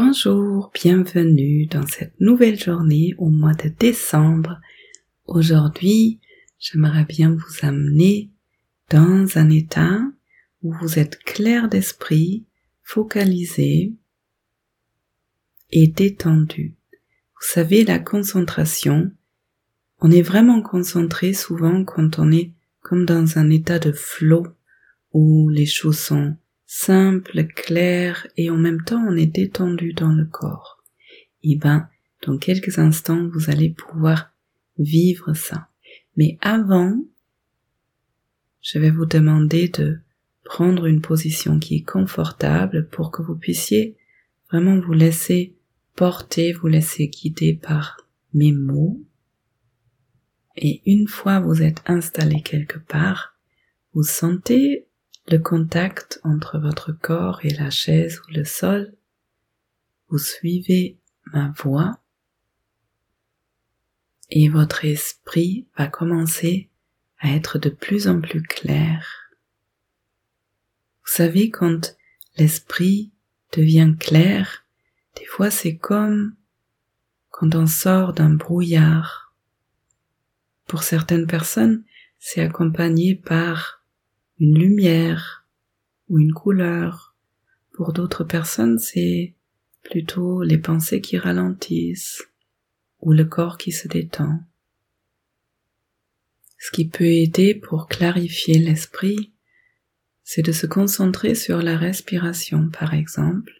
Bonjour, bienvenue dans cette nouvelle journée au mois de décembre. Aujourd'hui, j'aimerais bien vous amener dans un état où vous êtes clair d'esprit, focalisé et détendu. Vous savez, la concentration, on est vraiment concentré souvent quand on est comme dans un état de flow où les choses sont simple, clair et en même temps on est détendu dans le corps. Et ben, dans quelques instants, vous allez pouvoir vivre ça. Mais avant, je vais vous demander de prendre une position qui est confortable pour que vous puissiez vraiment vous laisser porter, vous laisser guider par mes mots. Et une fois vous êtes installé quelque part, vous sentez le contact entre votre corps et la chaise ou le sol, vous suivez ma voix et votre esprit va commencer à être de plus en plus clair. Vous savez, quand l'esprit devient clair, des fois c'est comme quand on sort d'un brouillard. Pour certaines personnes, c'est accompagné par une lumière ou une couleur. Pour d'autres personnes, c'est plutôt les pensées qui ralentissent ou le corps qui se détend. Ce qui peut aider pour clarifier l'esprit, c'est de se concentrer sur la respiration, par exemple,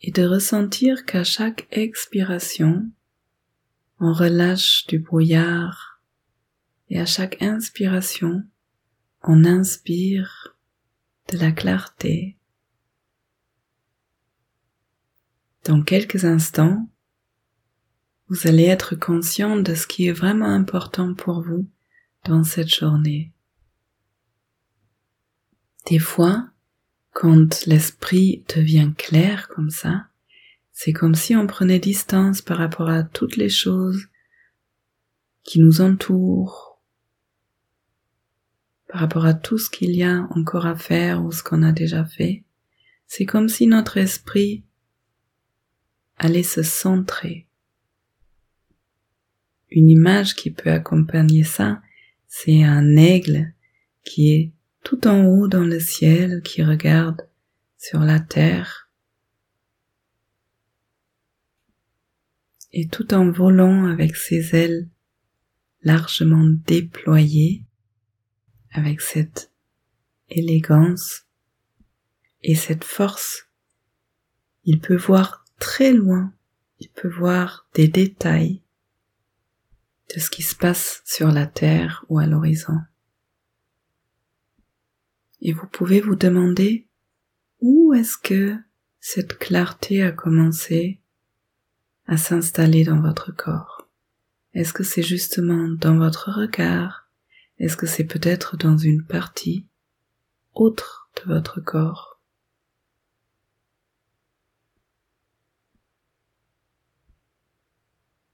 et de ressentir qu'à chaque expiration, on relâche du brouillard, et à chaque inspiration, on inspire de la clarté. Dans quelques instants, vous allez être conscient de ce qui est vraiment important pour vous dans cette journée. Des fois, quand l'esprit devient clair comme ça, c'est comme si on prenait distance par rapport à toutes les choses qui nous entourent, par rapport à tout ce qu'il y a encore à faire ou ce qu'on a déjà fait, c'est comme si notre esprit allait se centrer. Une image qui peut accompagner ça, c'est un aigle qui est tout en haut dans le ciel, qui regarde sur la terre. Et tout en volant avec ses ailes largement déployées, avec cette élégance et cette force. Il peut voir très loin, il peut voir des détails de ce qui se passe sur la terre ou à l'horizon. Et vous pouvez vous demander où est-ce que cette clarté a commencé à s'installer dans votre corps? Est-ce que c'est justement dans votre regard, est-ce que c'est peut-être dans une partie autre de votre corps?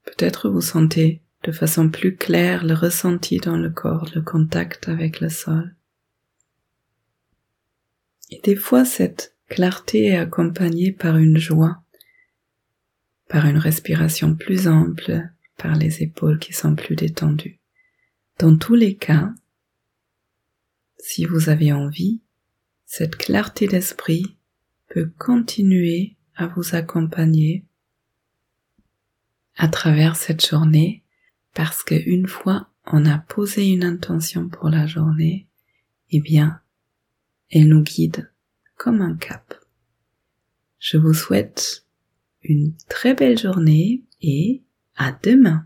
Peut-être vous sentez de façon plus claire le ressenti dans le corps, le contact avec le sol. Et des fois, cette clarté est accompagnée par une joie, par une respiration plus ample, par les épaules qui sont plus détendues. Dans tous les cas, si vous avez envie, cette clarté d'esprit peut continuer à vous accompagner à travers cette journée parce que une fois on a posé une intention pour la journée, eh bien, elle nous guide comme un cap. Je vous souhaite une très belle journée et à demain.